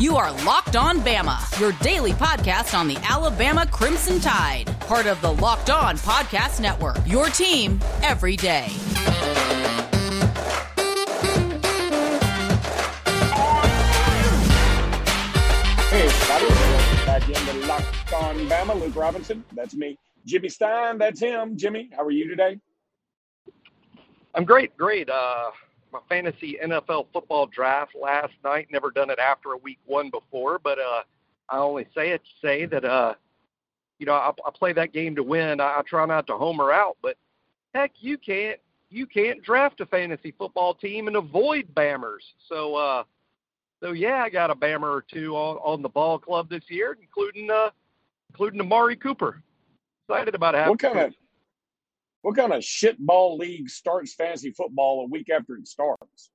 You are Locked On Bama, your daily podcast on the Alabama Crimson Tide, part of the Locked On Podcast Network. Your team every day. Hey, everybody. Back into Locked On Bama. Luke Robinson, that's me. Jimmy Stein, that's him. Jimmy, how are you today? I'm great, great. Uh, my fantasy NFL football draft last night. Never done it after a week one before, but uh, I only say it to say that uh, you know I, I play that game to win. I, I try not to homer out, but heck, you can't you can't draft a fantasy football team and avoid bammers. So uh, so yeah, I got a bammer or two on, on the ball club this year, including uh, including Amari Cooper. Excited about having. What kind of what kind of shitball league starts fantasy football a week after it starts?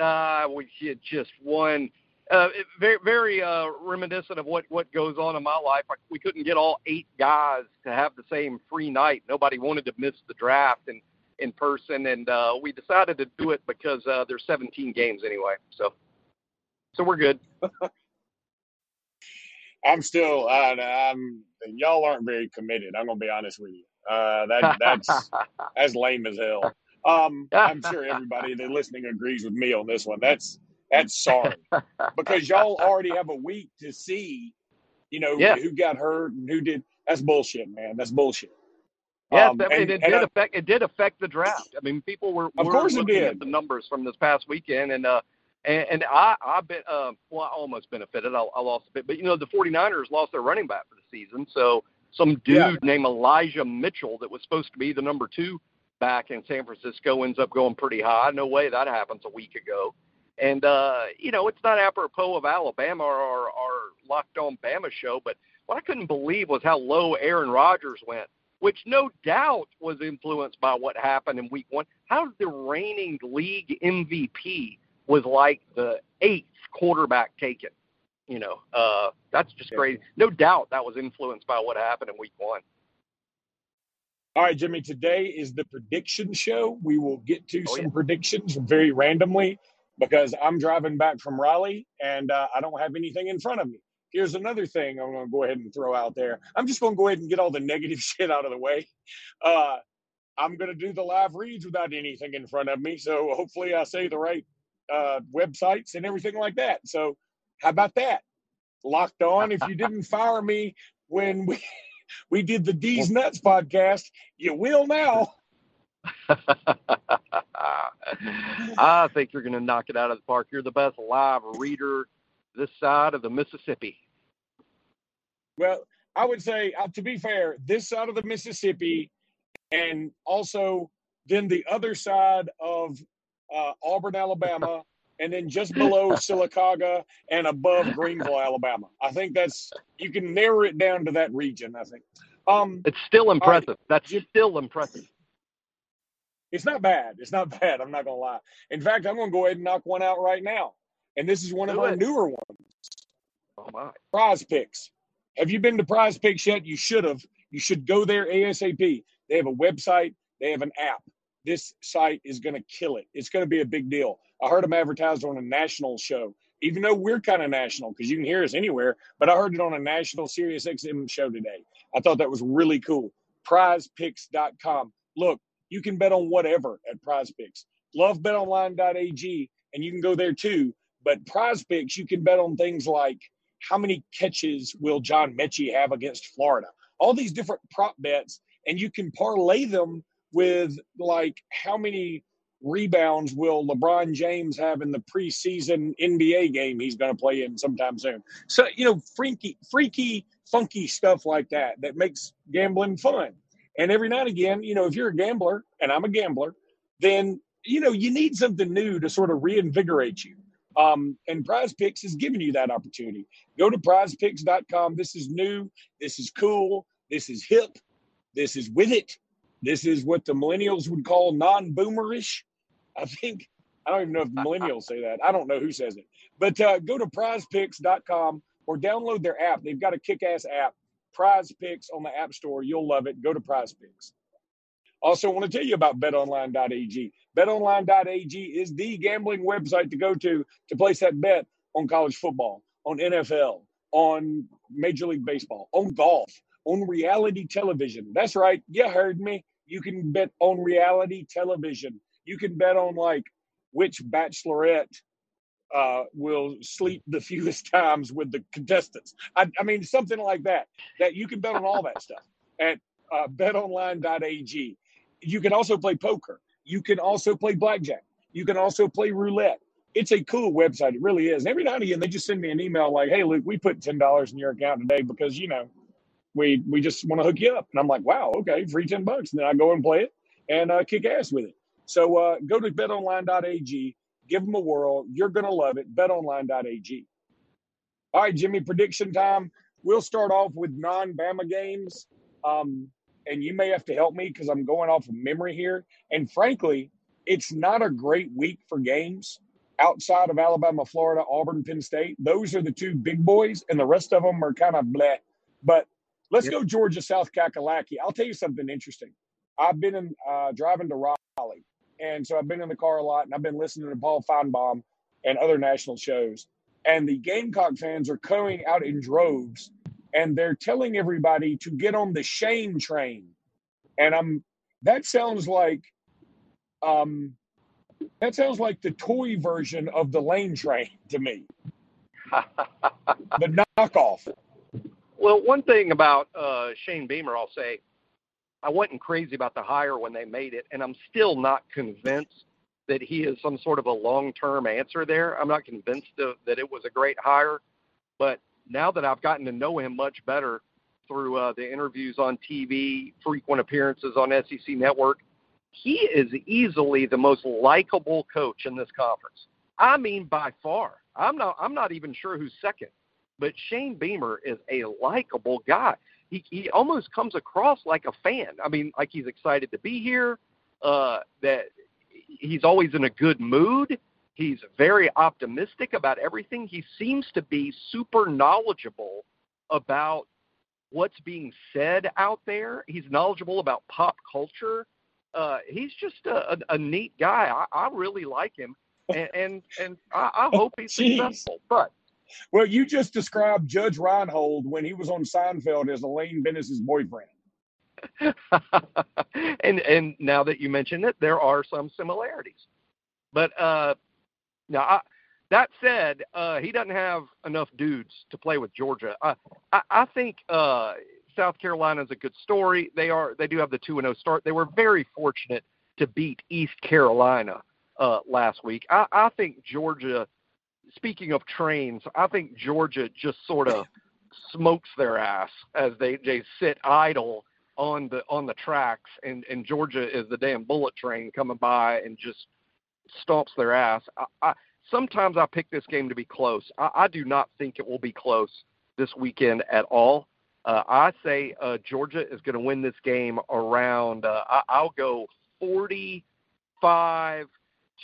Uh, we had just one. Uh, very, very uh, reminiscent of what what goes on in my life. We couldn't get all eight guys to have the same free night. Nobody wanted to miss the draft in in person, and uh, we decided to do it because uh, there's 17 games anyway. So, so we're good. I'm still, uh, I'm, y'all aren't very committed. I'm gonna be honest with you. Uh, that that's as lame as hell. Um, I'm sure everybody that listening agrees with me on this one. That's that's sorry because y'all already have a week to see, you know, Yeah. who got hurt and who did. That's bullshit, man. That's bullshit. Yeah, Um, and- it did I- affect it did affect the draft. I mean, people were, Of were course it looking did. at the numbers from this past weekend, and uh, and, and I I been uh, well, I almost benefited. I, I lost a bit, but you know, the 49ers lost their running back for the season, so some dude Yeah. named Elijah Mitchell that was supposed to be the number two back in San Francisco ends up going pretty high. No way that happens a week ago. And uh, you know, it's not apropos of Alabama or our, our locked on Bama show, but what I couldn't believe was how low Aaron Rodgers went, which no doubt was influenced by what happened in week one. How the reigning league MVP was like the eighth quarterback taken. You know, uh, that's just Yeah. crazy. No doubt that was influenced by what happened in week one. All right, Jimmy, today is the prediction show. We will get to Oh, some yeah. predictions very randomly because I'm driving back from Raleigh and uh, I don't have anything in front of me. Here's another thing I'm going to go ahead and throw out there. I'm just going to go ahead and get all the negative shit out of the way. Uh, I'm going to do the live reads without anything in front of me. So hopefully I say the right uh, websites and everything like that. So how about that? Locked on. If you didn't fire me when we we did the D's Nuts podcast, you will now. I think you're going to knock it out of the park. You're the best live reader this side of the Mississippi. Well, I would say, uh, to be fair, this side of the Mississippi, and also then the other side of uh, Auburn, Alabama, and then just below Sylacauga and above Greenville, Alabama. I think that's you can narrow it down to that region. I think. Um, It's still impressive. That's Jim- still impressive. it's not bad. It's not bad. I'm not gonna lie. In fact, I'm gonna go ahead and knock one out right now, and this is one of Do our it. newer ones. Oh my! Prize Picks. Have you been to Prize Picks yet? You should have. You should go there ASAP. They have a website, they have an app. This site is going to kill it. It's going to be a big deal. I heard them advertised on a national show, even though we're kind of national because you can hear us anywhere, but I heard it on a national Sirius XM show today. I thought that was really cool. Prizepicks.com. Look, you can bet on whatever at Prize Picks. Love betonline.ag, and you can go there too. But Prize Picks, you can bet on things like how many catches will John Metchie have against Florida? All these different prop bets, and you can parlay them with like how many rebounds will LeBron James have in the preseason NBA game he's going to play in sometime soon. So, you know, freaky, freaky, funky stuff like that that makes gambling fun. And every now and again, you know, if you're a gambler, and I'm a gambler, then, you know, you need something new to sort of reinvigorate you. Um, and Prize Picks is giving you that opportunity. Go to prizepicks.com. This is new. This is cool. This is hip. This is with it. This is what the millennials would call non boomerish. I think, I don't even know if millennials say that. I don't know who says it. But uh, go to prizepicks.com or download their app. They've got a kick ass app, Prize Picks on the App Store. You'll love it. Go to Prize Picks. Also, want to tell you about betonline.ag. Betonline.ag is the gambling website to go to to place that bet on college football. on NFL, on Major League Baseball, on golf, on reality television. That's right. You heard me. You can bet on reality television. You can bet on like which bachelorette uh, will sleep the fewest times with the contestants. I, I, mean, something like that. That you can bet on all that stuff at uh, betonline.ag. You can also play poker. You can also play blackjack. You can also play roulette. It's a cool website. It really is. And every now and again, they just send me an email like, "Hey, Luke, we put ten dollars in your account today because you know we we just want to hook you up." And I'm like, "Wow, okay, free ten bucks." And then I go and play it and uh, kick ass with it. So uh, go to betonline.ag, give them a whirl. You're going to love it. Betonline.ag. All right, Jimmy, prediction time. We'll start off with non Bama games. Um, and you may have to help me because I'm going off of memory here. And frankly, it's not a great week for games outside of Alabama, Florida, Auburn, Penn State. Those are the two big boys, and the rest of them are kind of bleh. But let's yep. go Georgia, South Kakalaki. I'll tell you something interesting. I've been in, uh, driving to Raleigh, and so I've been in the car a lot, and I've been listening to Paul Finebaum and other national shows. And the Gamecock fans are coming out in droves and they're telling everybody to get on the Shane train. And I'm that sounds like um that sounds like the toy version of the lane train to me. the knockoff. Well, one thing about uh, Shane Beamer, I'll say, I wasn't crazy about the hire when they made it, and I'm still not convinced that he is some sort of a long-term answer there. I'm not convinced of, that it was a great hire, but now that I've gotten to know him much better through uh, the interviews on TV, frequent appearances on SEC Network, he is easily the most likable coach in this conference. I mean, by far. I'm not. I'm not even sure who's second, but Shane Beamer is a likable guy. He he almost comes across like a fan. I mean, like he's excited to be here. Uh, that he's always in a good mood. He's very optimistic about everything. He seems to be super knowledgeable about what's being said out there. He's knowledgeable about pop culture. Uh, he's just a, a, a neat guy. I, I really like him, and and, and I, I hope he's successful. But well, you just described Judge Reinhold when he was on Seinfeld as Elaine Benes's boyfriend. and and now that you mention it, there are some similarities. But uh, now, I, that said, uh, he doesn't have enough dudes to play with Georgia. I, I, I think uh, South Carolina is a good story. They are they do have the two and zero oh start. They were very fortunate to beat East Carolina uh, last week. I, I think Georgia. Speaking of trains, I think Georgia just sort of smokes their ass as they they sit idle on the on the tracks, and and Georgia is the damn bullet train coming by and just stomps their ass. I, I, sometimes I pick this game to be close. I, I do not think it will be close this weekend at all. Uh, I say uh, Georgia is going to win this game around. Uh, I, I'll go forty-five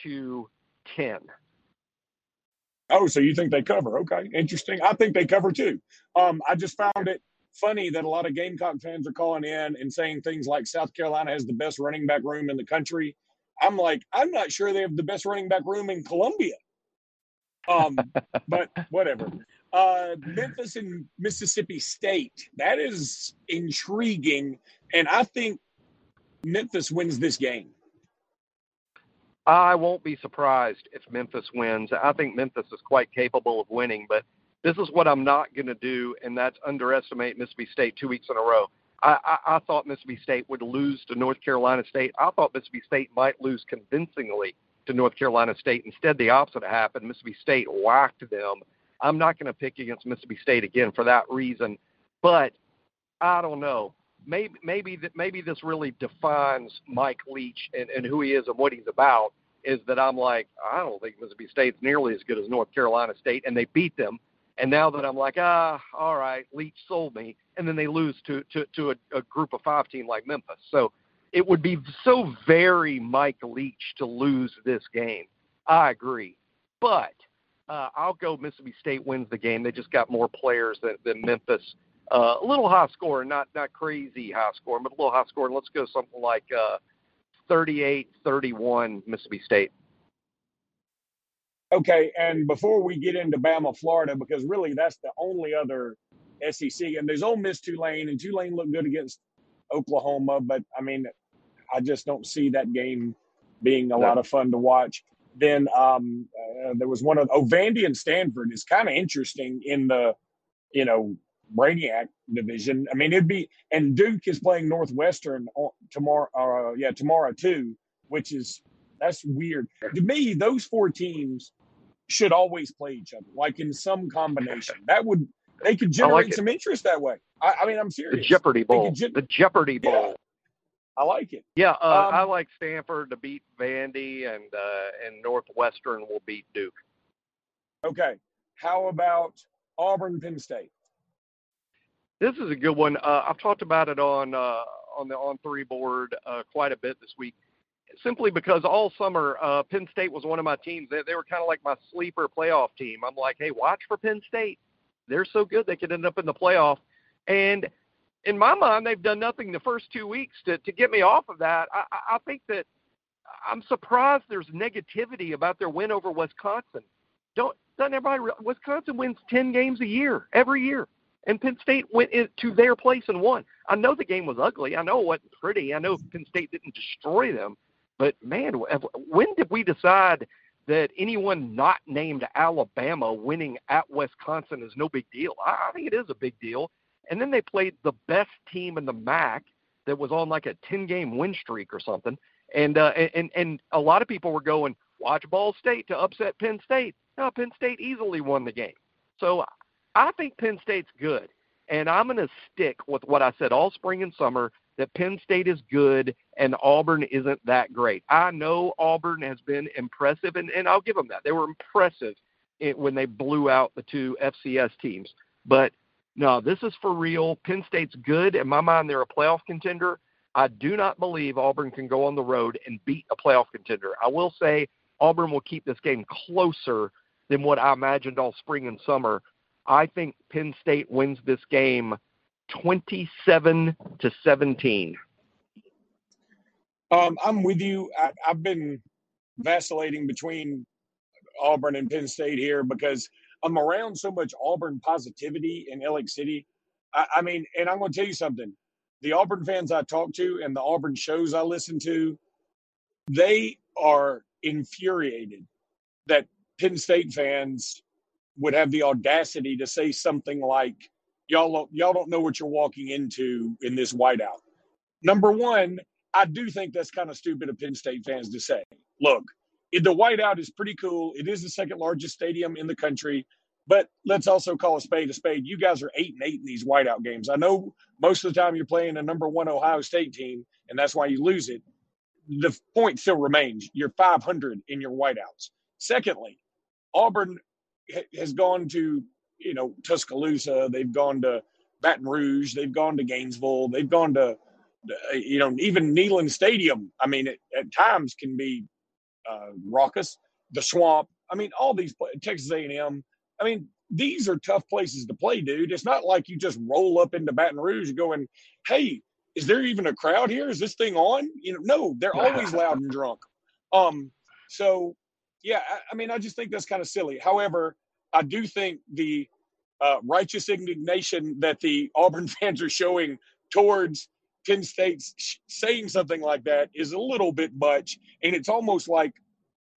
to ten. Oh, so you think they cover? Okay, interesting. I think they cover too. Um, I just found it funny that a lot of Gamecock fans are calling in and saying things like South Carolina has the best running back room in the country. I'm like, I'm not sure they have the best running back room in Columbia. Um, but whatever. Uh, Memphis and Mississippi State. That is intriguing, and I think Memphis wins this game. I won't be surprised if Memphis wins. I think Memphis is quite capable of winning, but this is what I'm not going to do, and that's underestimate Mississippi State two weeks in a row. I, I, I thought Mississippi State would lose to North Carolina State. I thought Mississippi State might lose convincingly to North Carolina State. Instead, the opposite happened. Mississippi State whacked them. I'm not going to pick against Mississippi State again for that reason, but I don't know. Maybe maybe that maybe this really defines Mike Leach and, and who he is and what he's about. Is that I'm like I don't think Mississippi State's nearly as good as North Carolina State, and they beat them. And now that I'm like, ah, all right, Leach sold me, and then they lose to to, to a, a group of five team like Memphis. So it would be so very Mike Leach to lose this game. I agree, but uh, I'll go Mississippi State wins the game. They just got more players than, than Memphis. Uh, a little high score, not not crazy high score, but a little high score. Let's go something like uh, 38-31 Mississippi State. Okay, and before we get into Bama, Florida, because really that's the only other SEC, and there's Ole Miss, Tulane, and Tulane looked good against Oklahoma, but I mean, I just don't see that game being a No. lot of fun to watch. Then um, uh, there was one of oh, Vandy and Stanford is kind of interesting in the you know Brainiac division. I mean, it'd be and Duke is playing Northwestern on- tomorrow. Uh, yeah, tomorrow too, which is that's weird to me. Those four teams should always play each other, like in some combination. That would they could generate it. some interest that way. I, I mean, I'm serious. The. Jeopardy Bowl. gen- The Jeopardy Yeah. Bowl. I like it. Yeah, uh, Um, I like Stanford to beat Vandy, and uh, and Northwestern will beat Duke. Okay, how about Auburn, Penn State? This is a good one. Uh, I've talked about it on uh, on the on three board uh, quite a bit this week, simply because all summer uh, Penn State was one of my teams. They, they were kind of like my sleeper playoff team. I'm like, hey, watch for Penn State. They're so good they could end up in the playoff. And in my mind, they've done nothing the first two weeks to to get me off of that. I, I think that I'm surprised there's negativity about their win over Wisconsin. Don't doesn't everybody? Wisconsin wins ten games a year every year and Penn State went into their place and won. I know the game was ugly. I know it wasn't pretty. I know Penn State didn't destroy them, but man, when did we decide that anyone not named Alabama winning at Wisconsin is no big deal? I think it is a big deal. And then they played the best team in the MAC that was on like a 10-game win streak or something. And uh, and and a lot of people were going, watch Ball State to upset Penn State. No, Penn State easily won the game. So I think Penn State's good, and I'm going to stick with what I said all spring and summer that Penn State is good and Auburn isn't that great. I know Auburn has been impressive, and, and I'll give them that. They were impressive when they blew out the two FCS teams. But no, this is for real. Penn State's good. In my mind, they're a playoff contender. I do not believe Auburn can go on the road and beat a playoff contender. I will say Auburn will keep this game closer than what I imagined all spring and summer. I think Penn State wins this game 27 to 17. Um, I'm with you. I, I've been vacillating between Auburn and Penn State here because I'm around so much Auburn positivity in Lake City. I, I mean, and I'm going to tell you something. The Auburn fans I talk to and the Auburn shows I listen to, they are infuriated that Penn State fans would have the audacity to say something like, "Y'all, don't- y'all don't know what you're walking into in this whiteout." Number one, I do think that's kind of stupid of Penn State fans to say. Look, it, the whiteout is pretty cool. It is the second largest stadium in the country, but let's also call a spade a spade. You guys are eight and eight in these whiteout games. I know most of the time you're playing a number one Ohio State team, and that's why you lose it. The point still remains: you're 500 in your whiteouts. Secondly, Auburn has gone to you know Tuscaloosa. They've gone to Baton Rouge. They've gone to Gainesville. They've gone to uh, you know even Neyland Stadium. I mean, it, at times can be uh, raucous. The Swamp. I mean, all these Texas A&M. I mean, these are tough places to play, dude. It's not like you just roll up into Baton Rouge going, "Hey, is there even a crowd here? Is this thing on?" You know, no, they're always loud and drunk. Um, so yeah, I, I mean, I just think that's kind of silly. However, I do think the uh, righteous indignation that the Auburn fans are showing towards Penn State sh- saying something like that is a little bit much, and it's almost like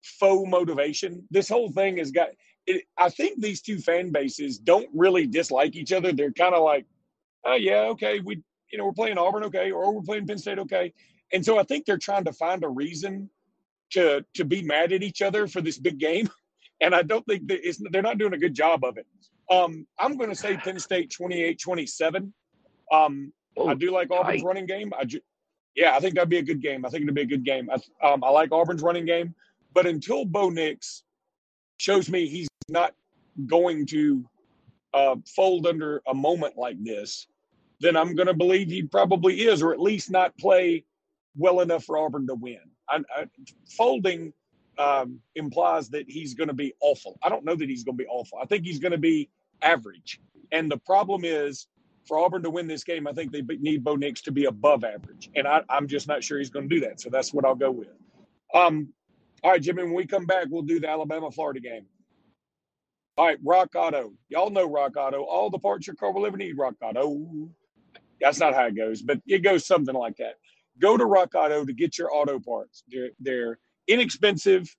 faux motivation. This whole thing has got. It, I think these two fan bases don't really dislike each other. They're kind of like, oh yeah, okay, we you know we're playing Auburn, okay, or we're playing Penn State, okay, and so I think they're trying to find a reason to to be mad at each other for this big game, and I don't think that it's, they're not doing a good job of it. Um, I'm going to say Penn State 28-27. Um, I do like Auburn's tight. running game. I ju- yeah, I think that'd be a good game. I think it'd be a good game. I, um, I like Auburn's running game, but until Bo Nix shows me he's not going to uh, fold under a moment like this, then I'm going to believe he probably is, or at least not play well enough for Auburn to win. I, I, folding um, implies that he's going to be awful. I don't know that he's going to be awful. I think he's going to be average. And the problem is, for Auburn to win this game, I think they need Bo Nix to be above average, and I, I'm just not sure he's going to do that. So that's what I'll go with. Um, All right, Jimmy, when we come back, we'll do the Alabama Florida game. All right, Rock Auto. Y'all know Rock Auto. All the parts your car will ever need, Rock Auto. That's not how it goes, but it goes something like that. Go to Rock Auto to get your auto parts. They're, they're inexpensive,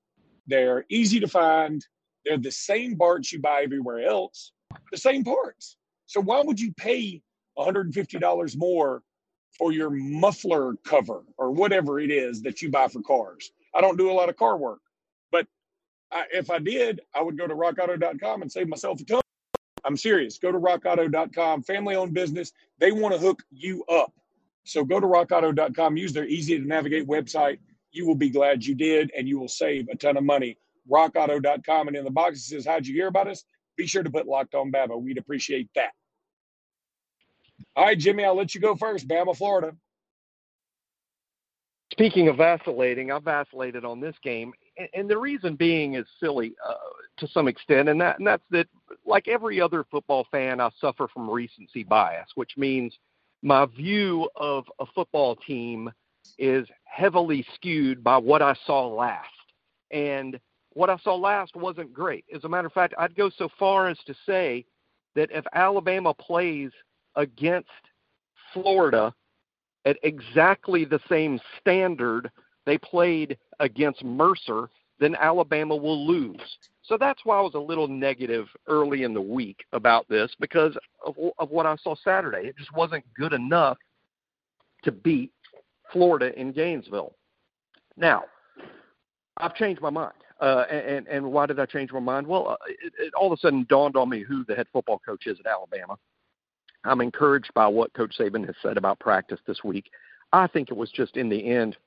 they're easy to find, they're the same parts you buy everywhere else, the same parts. So why would you pay $150 more for your muffler cover or whatever it is that you buy for cars? I don't do a lot of car work, but I, if I did, I would go to rockauto.com and save myself a ton. I'm serious. Go to rockauto.com, family owned business. They want to hook you up. So go to rockauto.com, use their easy to navigate website. You will be glad you did, and you will save a ton of money. Rockauto.com. And in the box, it says, How'd you hear about us? Be sure to put locked on Bama. We'd appreciate that. All right, Jimmy, I'll let you go first. Bama, Florida. Speaking of vacillating, I vacillated on this game, and the reason being is silly uh, to some extent, and that and that's that. Like every other football fan, I suffer from recency bias, which means my view of a football team is heavily skewed by what I saw last, and what I saw last wasn't great. As a matter of fact, I'd go so far as to say that if Alabama plays against Florida at exactly the same standard they played against Mercer, then Alabama will lose. So that's why I was a little negative early in the week about this because of, of what I saw Saturday. It just wasn't good enough to beat Florida in Gainesville. Now, I've changed my mind. Uh, and, and why did I change my mind? Well, uh, it, it all of a sudden dawned on me who the head football coach is at Alabama. I'm encouraged by what Coach Saban has said about practice this week. I think it was just in the end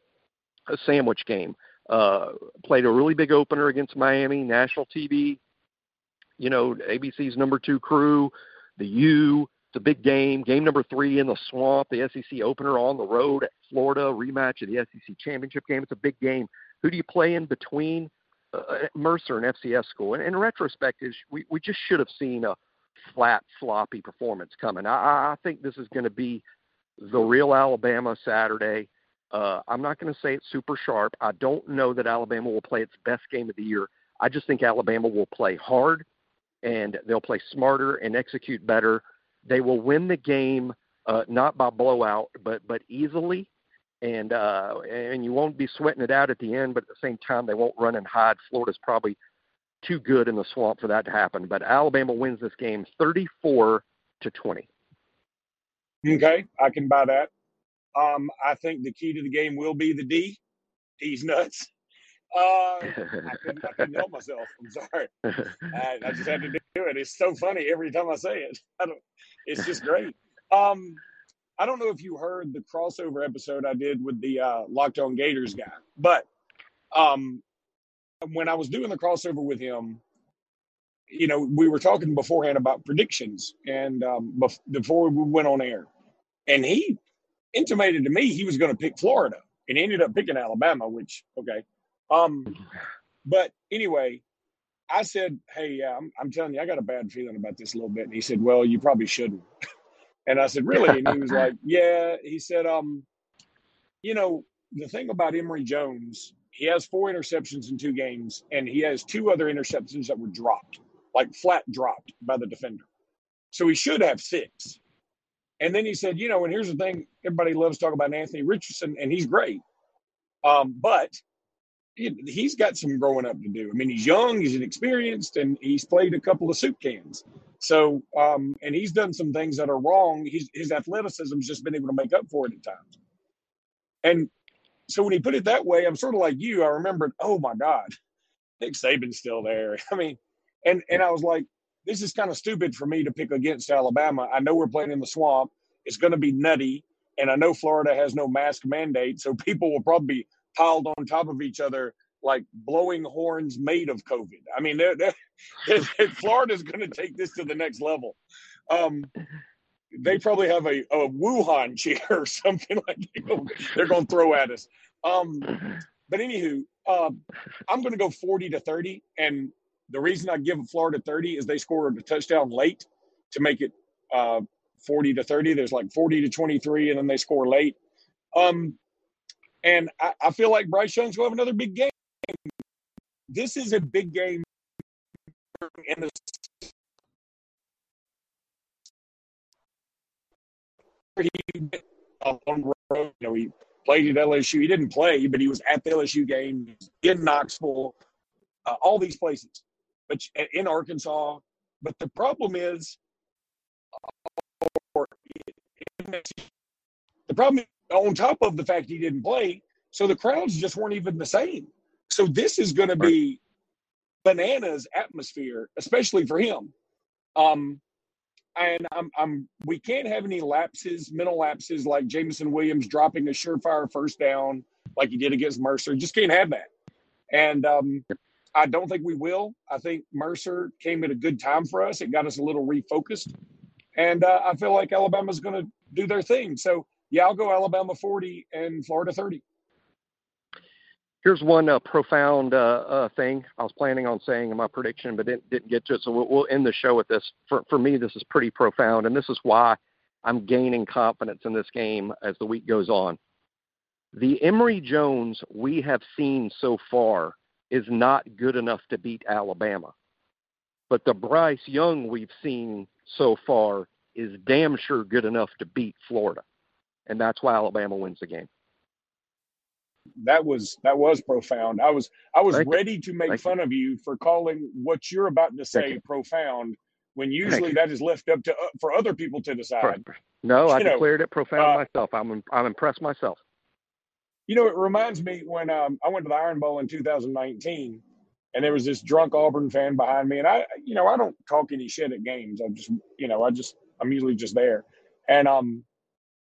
a sandwich game. Uh, played a really big opener against Miami, national TV. You know, ABC's number two crew, the U, the big game. Game number three in the swamp, the SEC opener on the road at Florida, rematch of the SEC championship game. It's a big game. Who do you play in between uh, Mercer and FCS school? And in retrospect, is we, we just should have seen a flat, sloppy performance coming. I, I think this is going to be the real Alabama Saturday. Uh, I'm not going to say it's super sharp. I don't know that Alabama will play its best game of the year. I just think Alabama will play hard and they'll play smarter and execute better. They will win the game uh, not by blowout, but but easily, and uh, and you won't be sweating it out at the end. But at the same time, they won't run and hide. Florida's probably too good in the swamp for that to happen. But Alabama wins this game 34 to 20. Okay, I can buy that. Um, I think the key to the game will be the D. D's nuts. Uh, I, couldn't, I couldn't help myself. I'm sorry. I, I, just had to do it. It's so funny every time I say it. I it's just great. Um, I don't know if you heard the crossover episode I did with the uh, Locked On Gators guy, but um, when I was doing the crossover with him, you know, we were talking beforehand about predictions and um, before we went on air, and he intimated to me he was going to pick Florida and ended up picking Alabama, which okay. Um, but anyway, I said, "Hey, yeah, I'm, I'm telling you, I got a bad feeling about this a little bit." And he said, "Well, you probably shouldn't." and I said, "Really?" And he was like, "Yeah." He said, "Um, you know, the thing about Emory Jones he has four interceptions in two games, and he has two other interceptions that were dropped, like flat dropped by the defender. So he should have six. And then he said, you know, and here's the thing everybody loves talking about Anthony Richardson, and he's great. Um, but he, he's got some growing up to do. I mean, he's young, he's inexperienced, and he's played a couple of soup cans. So, um, and he's done some things that are wrong. He's, his athleticism's just been able to make up for it at times. And so when he put it that way, I'm sort of like you. I remembered, oh my God, Nick Saban's still there. I mean, and and I was like, this is kind of stupid for me to pick against Alabama. I know we're playing in the swamp. It's going to be nutty, and I know Florida has no mask mandate, so people will probably be piled on top of each other like blowing horns made of COVID. I mean, they're, they're, Florida's going to take this to the next level. Um, they probably have a, a Wuhan cheer or something like that. They're going to throw at us. Um, but anywho, uh, I'm going to go 40 to 30. And the reason I give Florida 30 is they scored a touchdown late to make it uh, 40 to 30. There's like 40 to 23, and then they score late. Um, and I, I feel like Bryce Young's will have another big game. this is a big game in the he on road. You know, he played at LSU. He didn't play, but he was at the LSU game in Knoxville, uh, all these places, but in Arkansas. But the problem is, the problem on top of the fact he didn't play, so the crowds just weren't even the same. So this is going to be bananas atmosphere, especially for him. Um, and I'm, I'm, we can't have any lapses, mental lapses like Jameson Williams dropping a surefire first down like he did against Mercer. Just can't have that. And um, I don't think we will. I think Mercer came at a good time for us. It got us a little refocused. And uh, I feel like Alabama's going to do their thing. So, yeah, I'll go Alabama 40 and Florida 30. Here's one uh, profound uh, uh, thing I was planning on saying in my prediction, but didn't, didn't get to it. So we'll, we'll end the show with this. For, for me, this is pretty profound, and this is why I'm gaining confidence in this game as the week goes on. The Emory Jones we have seen so far is not good enough to beat Alabama. But the Bryce Young we've seen so far is damn sure good enough to beat Florida. And that's why Alabama wins the game that was that was profound. I was I was Thank ready you. to make Thank fun you. of you for calling what you're about to say profound when usually that is left up to uh, for other people to decide. No, I you declared it profound uh, myself. I'm I'm impressed myself. You know, it reminds me when um, I went to the Iron Bowl in 2019, and there was this drunk Auburn fan behind me, and I, you know, I don't talk any shit at games. I just, you know, I just I'm usually just there, and um,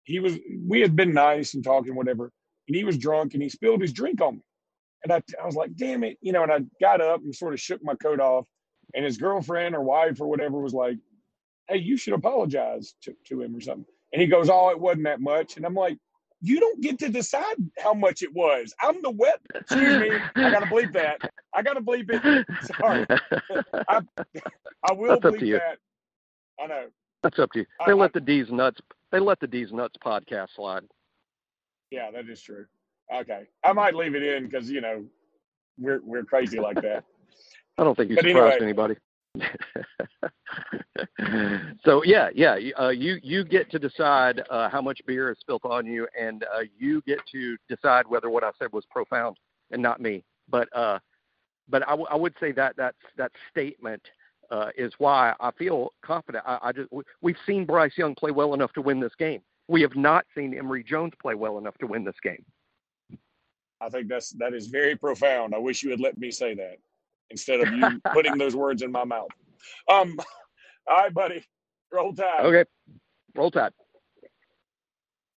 he was we had been nice and talking whatever and he was drunk and he spilled his drink on me. And I, I was like, damn it, you know, and I got up and sort of shook my coat off. And his girlfriend or wife or whatever was like, hey, you should apologize to, to him or something. And he goes, oh, it wasn't that much. And I'm like, you don't get to decide how much it was. I'm the wet. Excuse me. I got to bleep that. I got to bleep it. Sorry. I, I will That's bleep that. I know. That's up to you. They I, let the D's nuts. They let the D's nuts podcast slide. Yeah, that is true. Okay, I might leave it in because you know we're we're crazy like that. I don't think you but surprised anyway. anybody. so yeah, yeah, uh, you you get to decide uh, how much beer is spilled on you, and uh, you get to decide whether what I said was profound and not me. But uh, but I, w- I would say that that that statement uh, is why I feel confident. I, I just we've seen Bryce Young play well enough to win this game. We have not seen Emory Jones play well enough to win this game. I think that's that is very profound. I wish you had let me say that instead of you putting those words in my mouth. Um, all right, buddy. Roll Tide. Okay. Roll Tide.